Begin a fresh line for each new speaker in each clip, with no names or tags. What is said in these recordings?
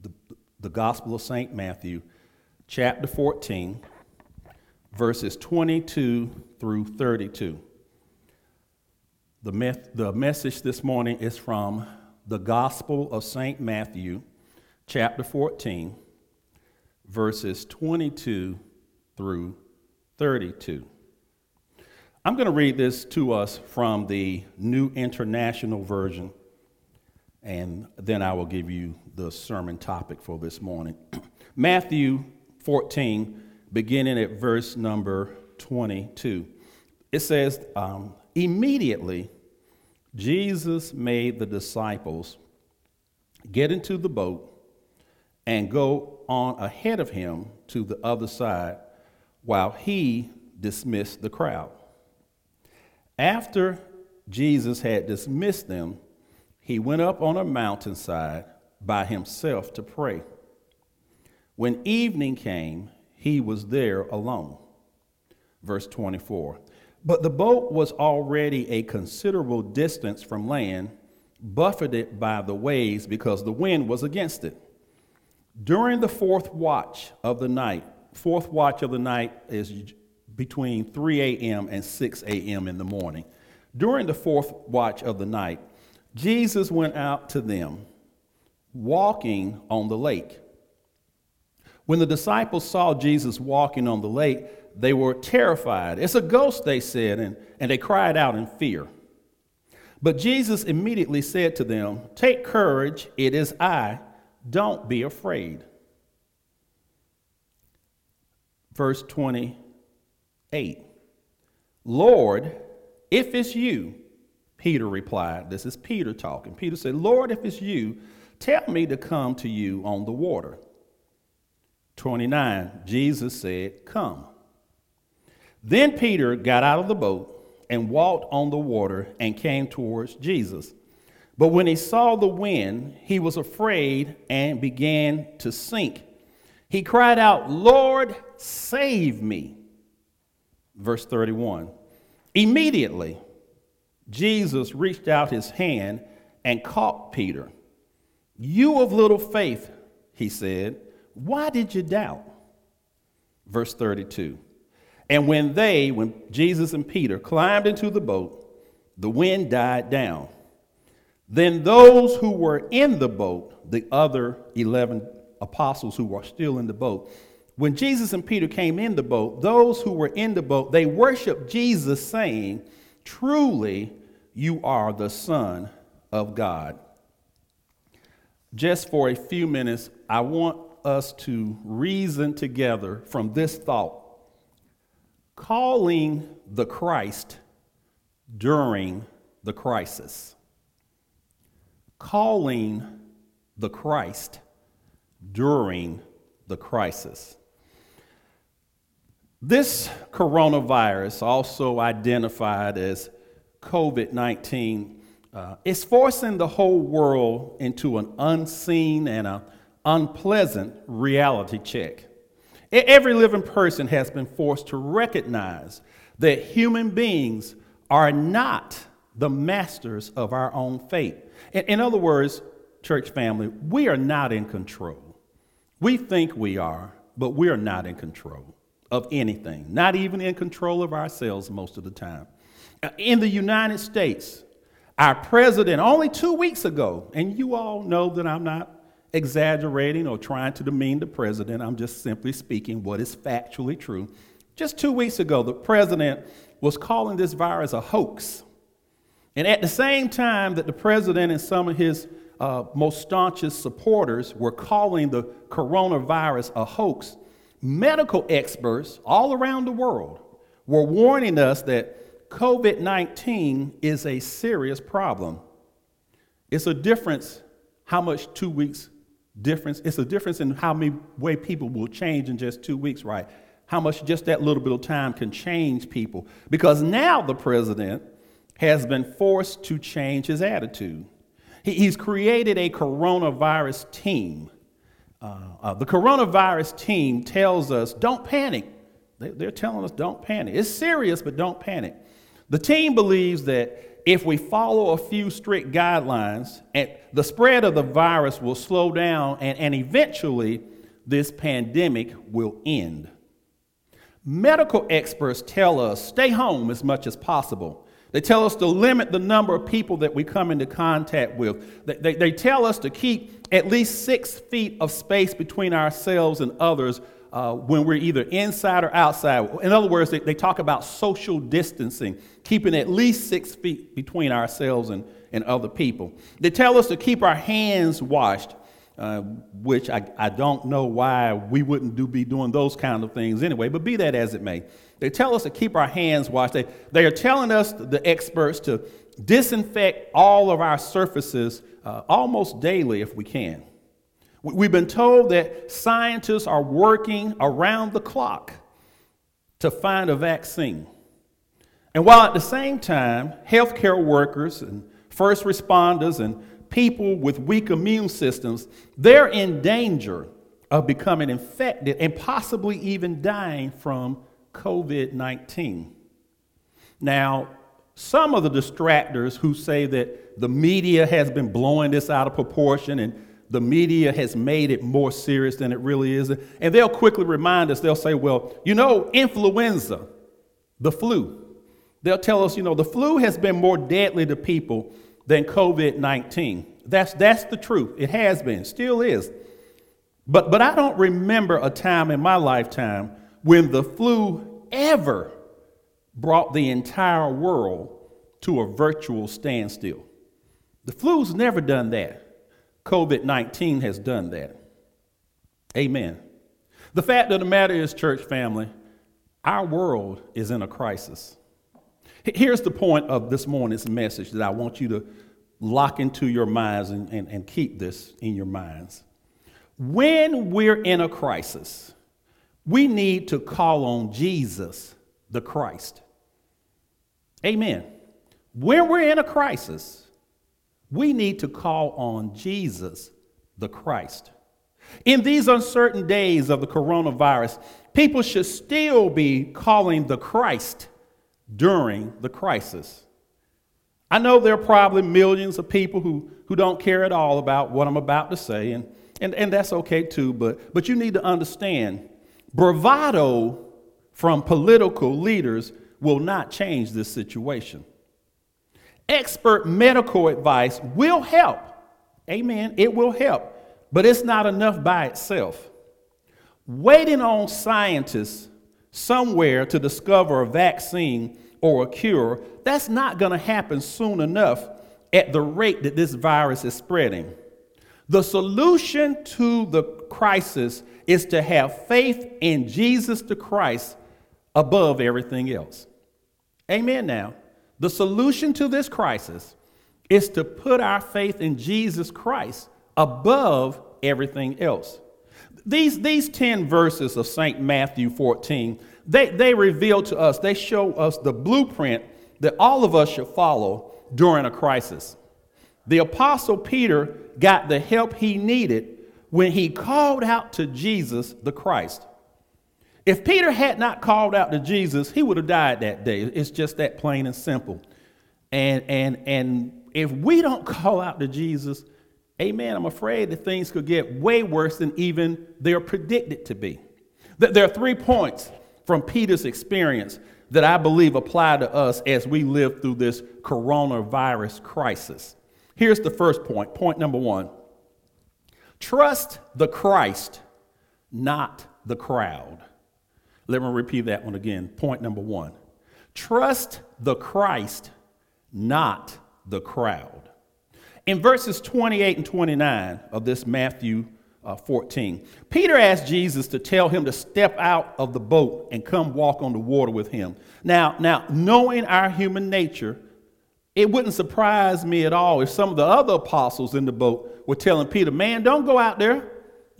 the, the Gospel of St. Matthew, chapter 14, verses 22 through 32. The, me- the message this morning is from the Gospel of St. Matthew, chapter 14, verses 22 through 32. I'm going to read this to us from the New International Version, and then I will give you the sermon topic for this morning. Matthew 14, beginning at verse number 22. It says, um, Immediately, Jesus made the disciples get into the boat and go on ahead of him to the other side while he dismissed the crowd. After Jesus had dismissed them, he went up on a mountainside by himself to pray. When evening came, he was there alone. Verse 24. But the boat was already a considerable distance from land, buffeted by the waves because the wind was against it. During the fourth watch of the night, fourth watch of the night is between 3 a.m. and 6 a.m. in the morning. During the fourth watch of the night, Jesus went out to them, walking on the lake. When the disciples saw Jesus walking on the lake, they were terrified. It's a ghost, they said, and, and they cried out in fear. But Jesus immediately said to them, Take courage, it is I, don't be afraid. Verse 28 Lord, if it's you, Peter replied, This is Peter talking. Peter said, Lord, if it's you, tell me to come to you on the water. 29, Jesus said, Come. Then Peter got out of the boat and walked on the water and came towards Jesus. But when he saw the wind, he was afraid and began to sink. He cried out, Lord, save me. Verse 31. Immediately, Jesus reached out his hand and caught Peter. You of little faith, he said, why did you doubt? Verse 32. And when they, when Jesus and Peter climbed into the boat, the wind died down. Then those who were in the boat, the other 11 apostles who were still in the boat, when Jesus and Peter came in the boat, those who were in the boat, they worshiped Jesus, saying, Truly, you are the Son of God. Just for a few minutes, I want us to reason together from this thought calling the Christ during the crisis. Calling the Christ during the crisis. This coronavirus, also identified as COVID 19, uh, is forcing the whole world into an unseen and an unpleasant reality check. Every living person has been forced to recognize that human beings are not the masters of our own fate. In, in other words, church family, we are not in control. We think we are, but we are not in control of anything, not even in control of ourselves most of the time. Uh, in the United States, our president, only two weeks ago, and you all know that I'm not exaggerating or trying to demean the president, I'm just simply speaking what is factually true. Just two weeks ago, the president was calling this virus a hoax. And at the same time that the president and some of his uh, most staunchest supporters were calling the coronavirus a hoax, medical experts all around the world were warning us that COVID 19 is a serious problem. It's a difference how much two weeks difference. It's a difference in how many way people will change in just two weeks, right? How much just that little bit of time can change people. Because now the president has been forced to change his attitude. He, he's created a coronavirus team uh, uh, the coronavirus team tells us don't panic. They, they're telling us don't panic. It's serious, but don't panic. The team believes that if we follow a few strict guidelines, the spread of the virus will slow down and, and eventually this pandemic will end. Medical experts tell us stay home as much as possible. They tell us to limit the number of people that we come into contact with. They, they, they tell us to keep at least six feet of space between ourselves and others uh, when we're either inside or outside. In other words, they, they talk about social distancing, keeping at least six feet between ourselves and, and other people. They tell us to keep our hands washed. Uh, which I, I don't know why we wouldn't do, be doing those kind of things anyway, but be that as it may. They tell us to keep our hands washed. They, they are telling us, the experts, to disinfect all of our surfaces uh, almost daily if we can. We've been told that scientists are working around the clock to find a vaccine. And while at the same time, healthcare workers and first responders and people with weak immune systems, they're in danger of becoming infected and possibly even dying from COVID 19. Now, some of the distractors who say that the media has been blowing this out of proportion and the media has made it more serious than it really is, and they'll quickly remind us, they'll say, well, you know, influenza, the flu. They'll tell us, you know, the flu has been more deadly to people than COVID 19. That's, that's the truth. It has been, still is. But, but I don't remember a time in my lifetime when the flu ever brought the entire world to a virtual standstill. The flu's never done that. COVID 19 has done that. Amen. The fact of the matter is, church family, our world is in a crisis. Here's the point of this morning's message that I want you to lock into your minds and, and, and keep this in your minds. When we're in a crisis, we need to call on Jesus, the Christ. Amen. When we're in a crisis, we need to call on Jesus, the Christ. In these uncertain days of the coronavirus, people should still be calling the Christ during the crisis. I know there are probably millions of people who, who don't care at all about what I'm about to say, and, and, and that's okay too, but, but you need to understand bravado from political leaders will not change this situation. Expert medical advice will help. Amen. It will help, but it's not enough by itself. Waiting on scientists somewhere to discover a vaccine or a cure, that's not going to happen soon enough at the rate that this virus is spreading. The solution to the crisis is to have faith in Jesus the Christ above everything else. Amen now. The solution to this crisis is to put our faith in Jesus Christ above everything else. These, these 10 verses of St. Matthew 14, they, they reveal to us, they show us the blueprint that all of us should follow during a crisis. The Apostle Peter got the help he needed when he called out to Jesus the Christ. If Peter had not called out to Jesus, he would have died that day. It's just that plain and simple. And, and, and if we don't call out to Jesus, amen, I'm afraid that things could get way worse than even they're predicted to be. There are three points from Peter's experience that I believe apply to us as we live through this coronavirus crisis. Here's the first point. Point number one trust the Christ, not the crowd. Let me repeat that one again. Point number one trust the Christ, not the crowd. In verses 28 and 29 of this Matthew uh, 14, Peter asked Jesus to tell him to step out of the boat and come walk on the water with him. Now, now, knowing our human nature, it wouldn't surprise me at all if some of the other apostles in the boat were telling Peter, Man, don't go out there.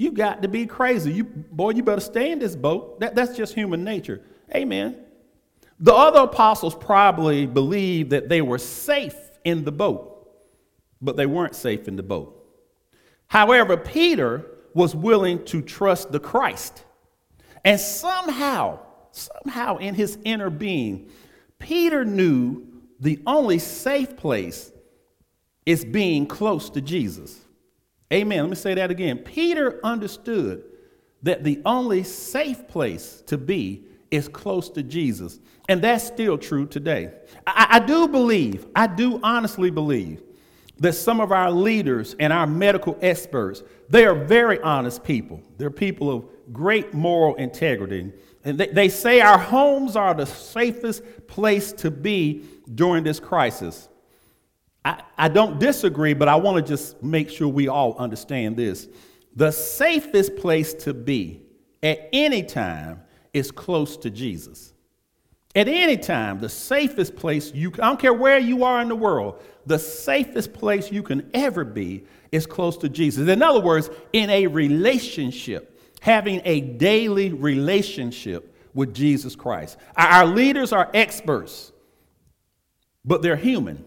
You got to be crazy. You, boy, you better stay in this boat. That, that's just human nature. Amen. The other apostles probably believed that they were safe in the boat, but they weren't safe in the boat. However, Peter was willing to trust the Christ. And somehow, somehow in his inner being, Peter knew the only safe place is being close to Jesus. Amen. Let me say that again. Peter understood that the only safe place to be is close to Jesus. And that's still true today. I, I, do believe, I do honestly believe that some of our leaders and our medical experts, they are very honest people. They're people of great moral integrity. And they, they say our homes are the safest place to be during this crisis. I, I don't disagree, but I want to just make sure we all understand this. The safest place to be at any time is close to Jesus. At any time, the safest place you I don't care where you are in the world, the safest place you can ever be is close to Jesus. In other words, in a relationship, having a daily relationship with Jesus Christ. Our leaders are experts, but they're human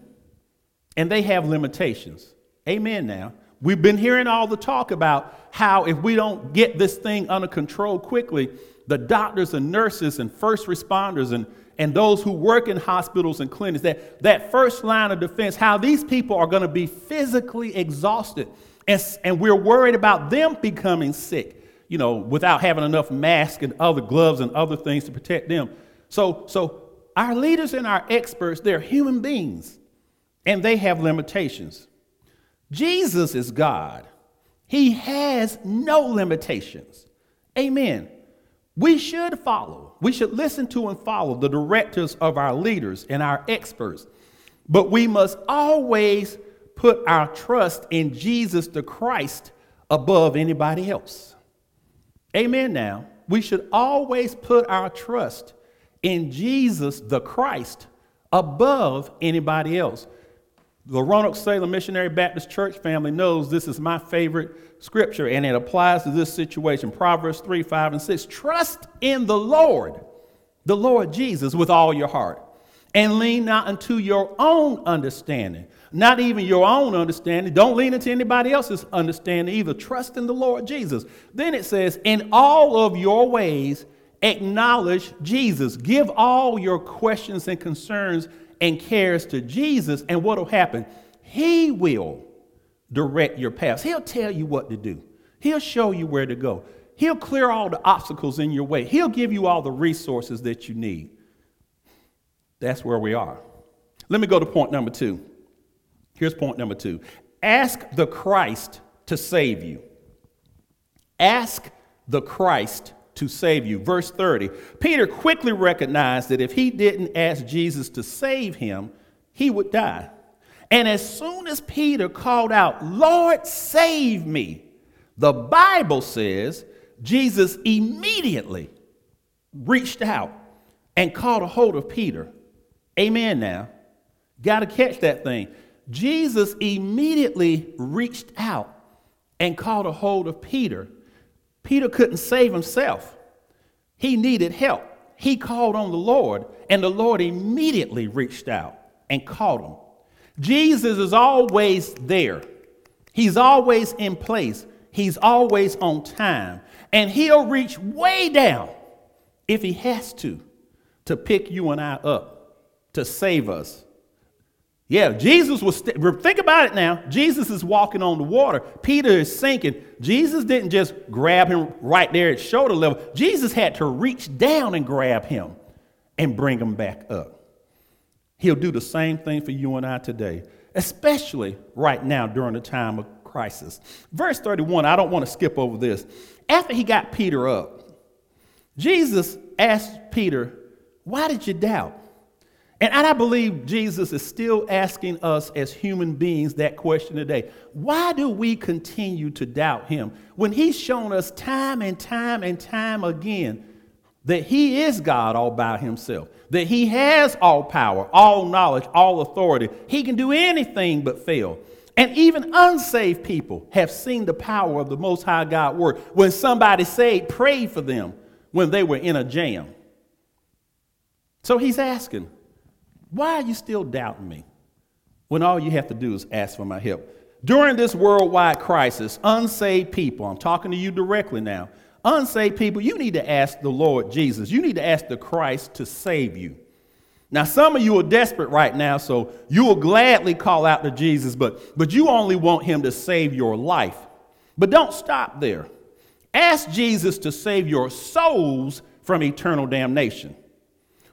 and they have limitations. Amen now. We've been hearing all the talk about how if we don't get this thing under control quickly, the doctors and nurses and first responders and, and those who work in hospitals and clinics, that, that first line of defense, how these people are going to be physically exhausted. And, and we're worried about them becoming sick, you know, without having enough masks and other gloves and other things to protect them. So, so our leaders and our experts, they're human beings and they have limitations. Jesus is God. He has no limitations. Amen. We should follow, we should listen to and follow the directives of our leaders and our experts, but we must always put our trust in Jesus the Christ above anybody else. Amen. Now, we should always put our trust in Jesus the Christ above anybody else. The Roanoke Salem Missionary Baptist Church family knows this is my favorite scripture, and it applies to this situation. Proverbs 3, 5, and 6. Trust in the Lord, the Lord Jesus, with all your heart, and lean not unto your own understanding. Not even your own understanding. Don't lean into anybody else's understanding either. Trust in the Lord Jesus. Then it says, In all of your ways, acknowledge Jesus. Give all your questions and concerns and cares to Jesus, and what will happen? He will direct your paths. He'll tell you what to do, He'll show you where to go. He'll clear all the obstacles in your way. He'll give you all the resources that you need. That's where we are. Let me go to point number two. Here's point number two ask the Christ to save you. Ask the Christ to save you. Verse 30 Peter quickly recognized that if he didn't ask Jesus to save him, he would die. And as soon as Peter called out, Lord, save me, the Bible says Jesus immediately reached out and caught a hold of Peter. Amen now. Got to catch that thing. Jesus immediately reached out and caught a hold of Peter Peter couldn't save himself, he needed help. He called on the Lord, and the Lord immediately reached out and caught him. Jesus is always there, He's always in place, He's always on time, and He'll reach way down if He has to to pick you and I up to save us yeah, Jesus was, st- think about it now. Jesus is walking on the water. Peter is sinking. Jesus didn't just grab him right there at shoulder level. Jesus had to reach down and grab him and bring him back up. He'll do the same thing for you and I today, especially right now during the time of crisis. Verse 31, I don't want to skip over this. After he got Peter up, Jesus asked Peter, Why did you doubt? And, I believe Jesus is still asking us as human beings that question today. Why do we continue to doubt him when he's shown us time and time and time again that he is God all by himself, that he has all power, all knowledge, all authority? He can do anything but fail. And even unsaved people have seen the power of the Most High God work when somebody said, prayed for them when they were in a jam. So he's asking, why are you still doubting me when all you have to do is ask for my help? During this worldwide crisis, unsaved people, I'm talking to you directly now, unsaved people, you need to ask the Lord Jesus. You need to ask the Christ to save you. Now, some of you are desperate right now, so you will gladly call out to Jesus, but, but you only want him to save your life. But don't stop there. Ask Jesus to save your souls from eternal damnation.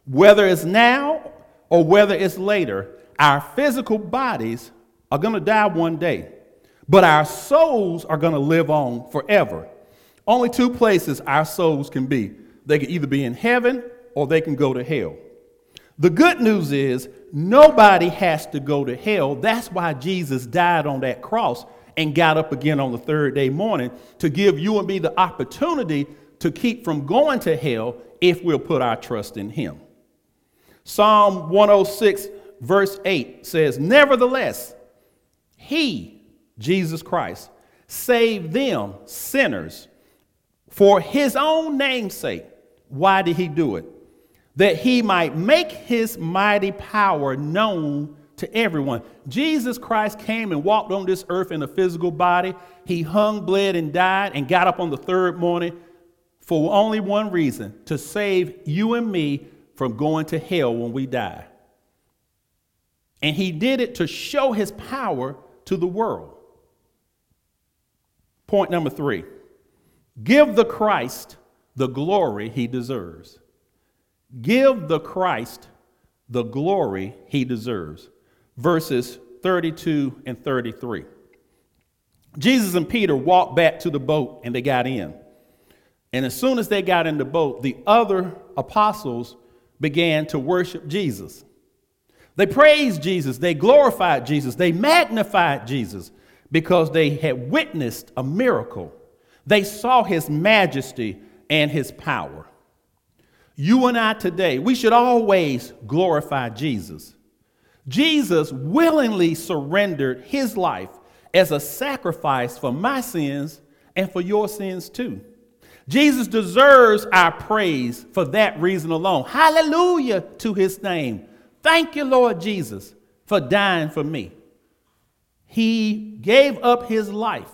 Whether it's now or whether it's later, our physical bodies are going to die one day, but our souls are going to live on forever. Only two places our souls can be they can either be in heaven or they can go to hell. The good news is nobody has to go to hell. That's why Jesus died on that cross and got up again on the third day morning to give you and me the opportunity to keep from going to hell if we'll put our trust in him. Psalm 106, verse 8 says, Nevertheless, he, Jesus Christ, saved them, sinners, for his own namesake. Why did he do it? That he might make his mighty power known to everyone. Jesus Christ came and walked on this earth in a physical body. He hung, bled, and died, and got up on the third morning for only one reason to save you and me from going to hell when we die. And he did it to show his power to the world. Point number three give the Christ the glory he deserves. Give the Christ the glory he deserves. Verses 32 and 33. Jesus and Peter walked back to the boat and they got in. And as soon as they got in the boat, the other apostles began to worship Jesus. They praised Jesus, they glorified Jesus, they magnified Jesus because they had witnessed a miracle. They saw his majesty and his power. You and I today, we should always glorify Jesus. Jesus willingly surrendered his life as a sacrifice for my sins and for your sins too. Jesus deserves our praise for that reason alone. Hallelujah to his name. Thank you, Lord Jesus, for dying for me. He gave up his life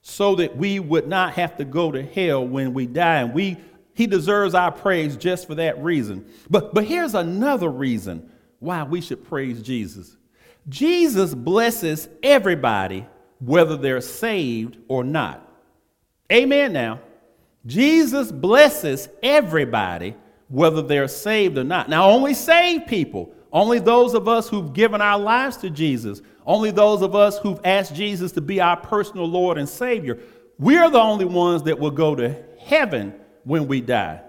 so that we would not have to go to hell when we die. And we, he deserves our praise just for that reason. But, but here's another reason why we should praise Jesus Jesus blesses everybody, whether they're saved or not. Amen now. Jesus blesses everybody, whether they're saved or not. Now, only saved people, only those of us who've given our lives to Jesus, only those of us who've asked Jesus to be our personal Lord and Savior, we're the only ones that will go to heaven when we die.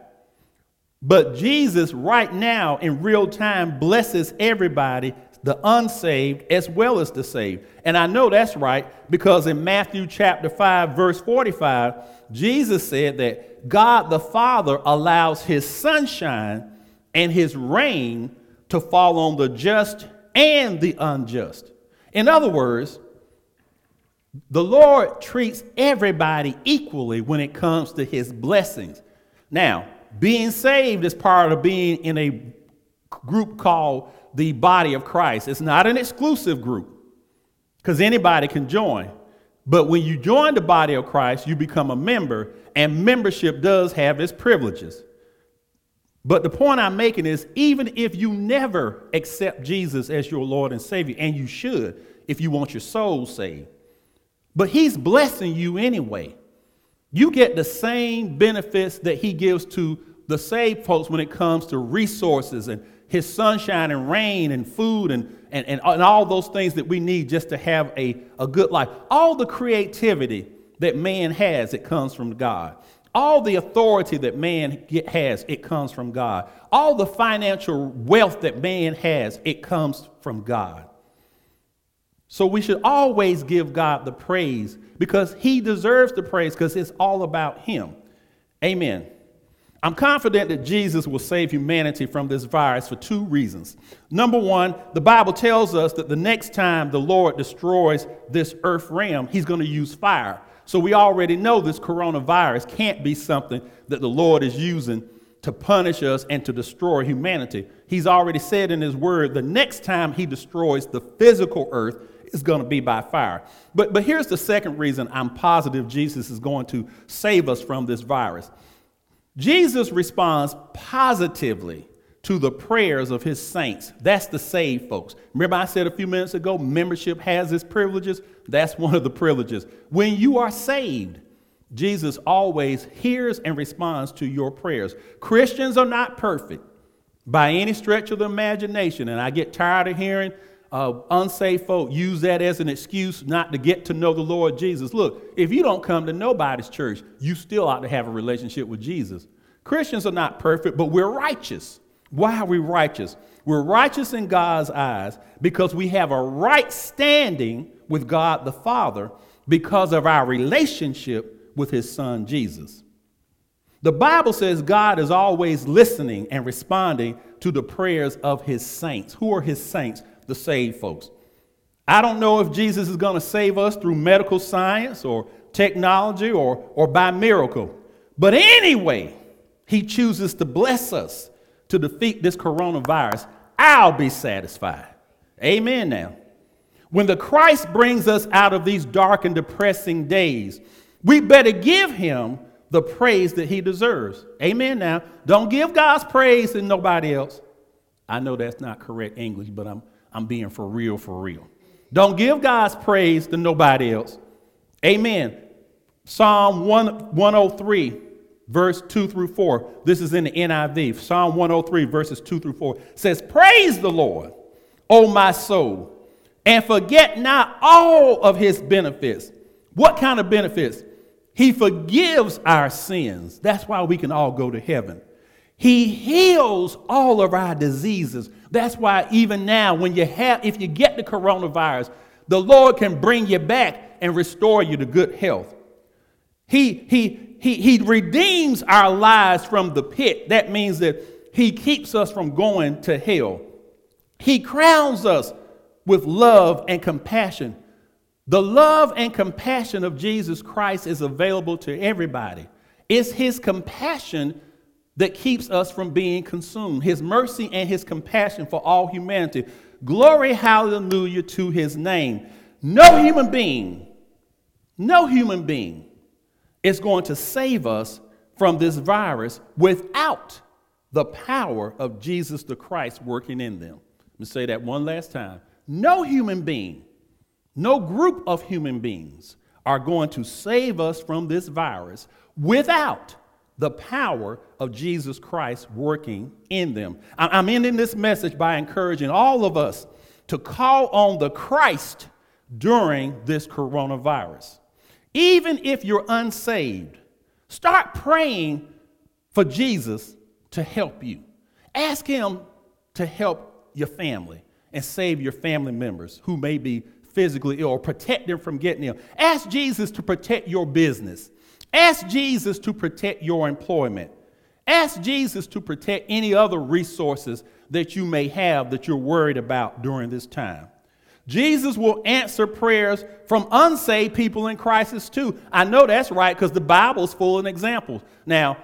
But Jesus, right now, in real time, blesses everybody, the unsaved as well as the saved. And I know that's right because in Matthew chapter 5, verse 45, Jesus said that God the Father allows his sunshine and his rain to fall on the just and the unjust. In other words, the Lord treats everybody equally when it comes to his blessings. Now, being saved is part of being in a group called the body of Christ. It's not an exclusive group because anybody can join. But when you join the body of Christ, you become a member, and membership does have its privileges. But the point I'm making is even if you never accept Jesus as your Lord and Savior, and you should if you want your soul saved, but He's blessing you anyway. You get the same benefits that He gives to the saved folks when it comes to resources and his sunshine and rain and food and, and, and, and all those things that we need just to have a, a good life. All the creativity that man has, it comes from God. All the authority that man get, has, it comes from God. All the financial wealth that man has, it comes from God. So we should always give God the praise because he deserves the praise because it's all about him. Amen. I'm confident that Jesus will save humanity from this virus for two reasons. Number one, the Bible tells us that the next time the Lord destroys this earth realm, he's going to use fire. So we already know this coronavirus can't be something that the Lord is using to punish us and to destroy humanity. He's already said in his word the next time he destroys the physical earth is going to be by fire. But, but here's the second reason I'm positive Jesus is going to save us from this virus. Jesus responds positively to the prayers of his saints. That's the saved folks. Remember, I said a few minutes ago, membership has its privileges? That's one of the privileges. When you are saved, Jesus always hears and responds to your prayers. Christians are not perfect by any stretch of the imagination, and I get tired of hearing uh, unsaved folk use that as an excuse not to get to know the Lord Jesus. Look, if you don't come to nobody's church, you still ought to have a relationship with Jesus. Christians are not perfect, but we're righteous. Why are we righteous? We're righteous in God's eyes because we have a right standing with God the Father because of our relationship with His Son Jesus. The Bible says God is always listening and responding to the prayers of His saints. Who are His saints? The saved folks. I don't know if Jesus is going to save us through medical science or technology or, or by miracle. But anyway, He chooses to bless us to defeat this coronavirus, I'll be satisfied. Amen now. When the Christ brings us out of these dark and depressing days, we better give him the praise that he deserves. Amen now. Don't give God's praise to nobody else. I know that's not correct English, but I'm, I'm being for real, for real. Don't give God's praise to nobody else. Amen. Psalm 1, 103 verse 2 through 4. This is in the NIV. Psalm 103, verses 2 through 4 says, Praise the Lord, O my soul, and forget not all of his benefits. What kind of benefits? He forgives our sins. That's why we can all go to heaven. He heals all of our diseases. That's why even now, when you have, if you get the coronavirus, the Lord can bring you back and restore you to good health. He, he, he, he redeems our lives from the pit. That means that he keeps us from going to hell. He crowns us with love and compassion. The love and compassion of Jesus Christ is available to everybody. It's his compassion that keeps us from being consumed, his mercy and his compassion for all humanity. Glory, hallelujah, to his name. No human being, no human being is going to save us from this virus without the power of Jesus the Christ working in them. Let me say that one last time. No human being, no group of human beings are going to save us from this virus without the power of Jesus Christ working in them. I'm ending this message by encouraging all of us to call on the Christ during this coronavirus. Even if you're unsaved, start praying for Jesus to help you. Ask Him to help your family and save your family members who may be physically ill or protect them from getting ill. Ask Jesus to protect your business. Ask Jesus to protect your employment. Ask Jesus to protect any other resources that you may have that you're worried about during this time. Jesus will answer prayers from unsaved people in crisis too. I know that's right because the Bible's full of examples. Now,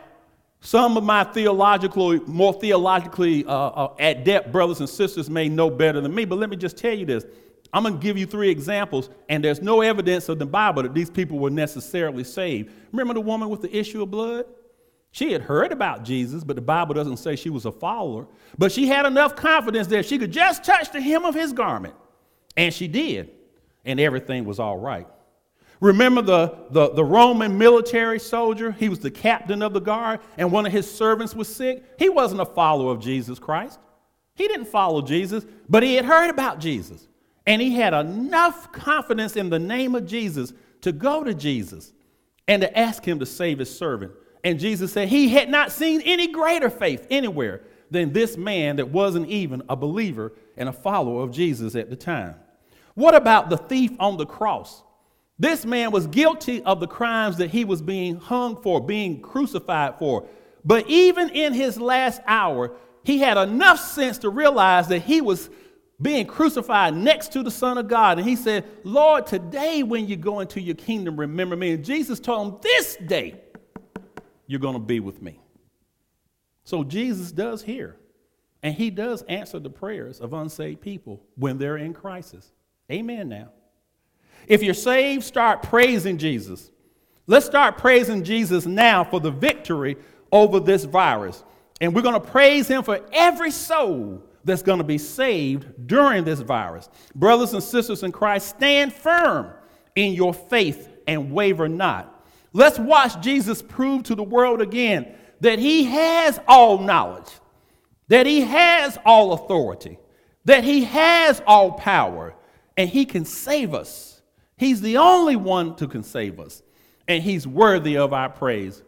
some of my theologically, more theologically uh, uh, adept brothers and sisters may know better than me, but let me just tell you this. I'm going to give you three examples, and there's no evidence of the Bible that these people were necessarily saved. Remember the woman with the issue of blood? She had heard about Jesus, but the Bible doesn't say she was a follower. But she had enough confidence that she could just touch the hem of his garment. And she did, and everything was all right. Remember the, the, the, Roman military soldier? He was the captain of the guard, and one of his servants was sick. He wasn't a follower of Jesus Christ. He didn't follow Jesus, but he had heard about Jesus. And he had enough confidence in the name of Jesus to go to Jesus and to ask him to save his servant. And Jesus said he had not seen any greater faith anywhere than this man that wasn't even a believer and a follower of Jesus at the time. What about the thief on the cross? This man was guilty of the crimes that he was being hung for, being crucified for. But even in his last hour, he had enough sense to realize that he was being crucified next to the Son of God. And he said, Lord, today when you go into your kingdom, remember me. And Jesus told him, This day you're going to be with me. So Jesus does hear, and he does answer the prayers of unsaved people when they're in crisis. Amen now. If you're saved, start praising Jesus. Let's start praising Jesus now for the victory over this virus. And we're going to praise Him for every soul that's going to be saved during this virus. Brothers and sisters in Christ, stand firm in your faith and waver not. Let's watch Jesus prove to the world again that He has all knowledge, that He has all authority, that He has all power, and He can save us. He's the only one who can save us, and He's worthy of our praise.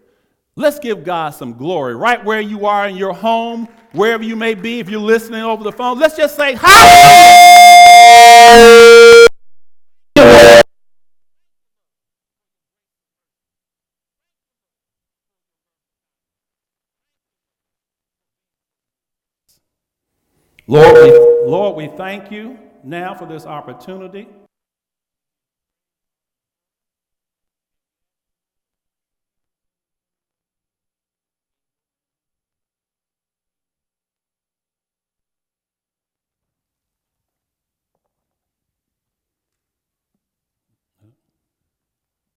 Let's give God some glory right where you are in your home, wherever you may be, if you're listening over the phone. Let's just say, Hallelujah! Lord we, Lord, we thank you now for this opportunity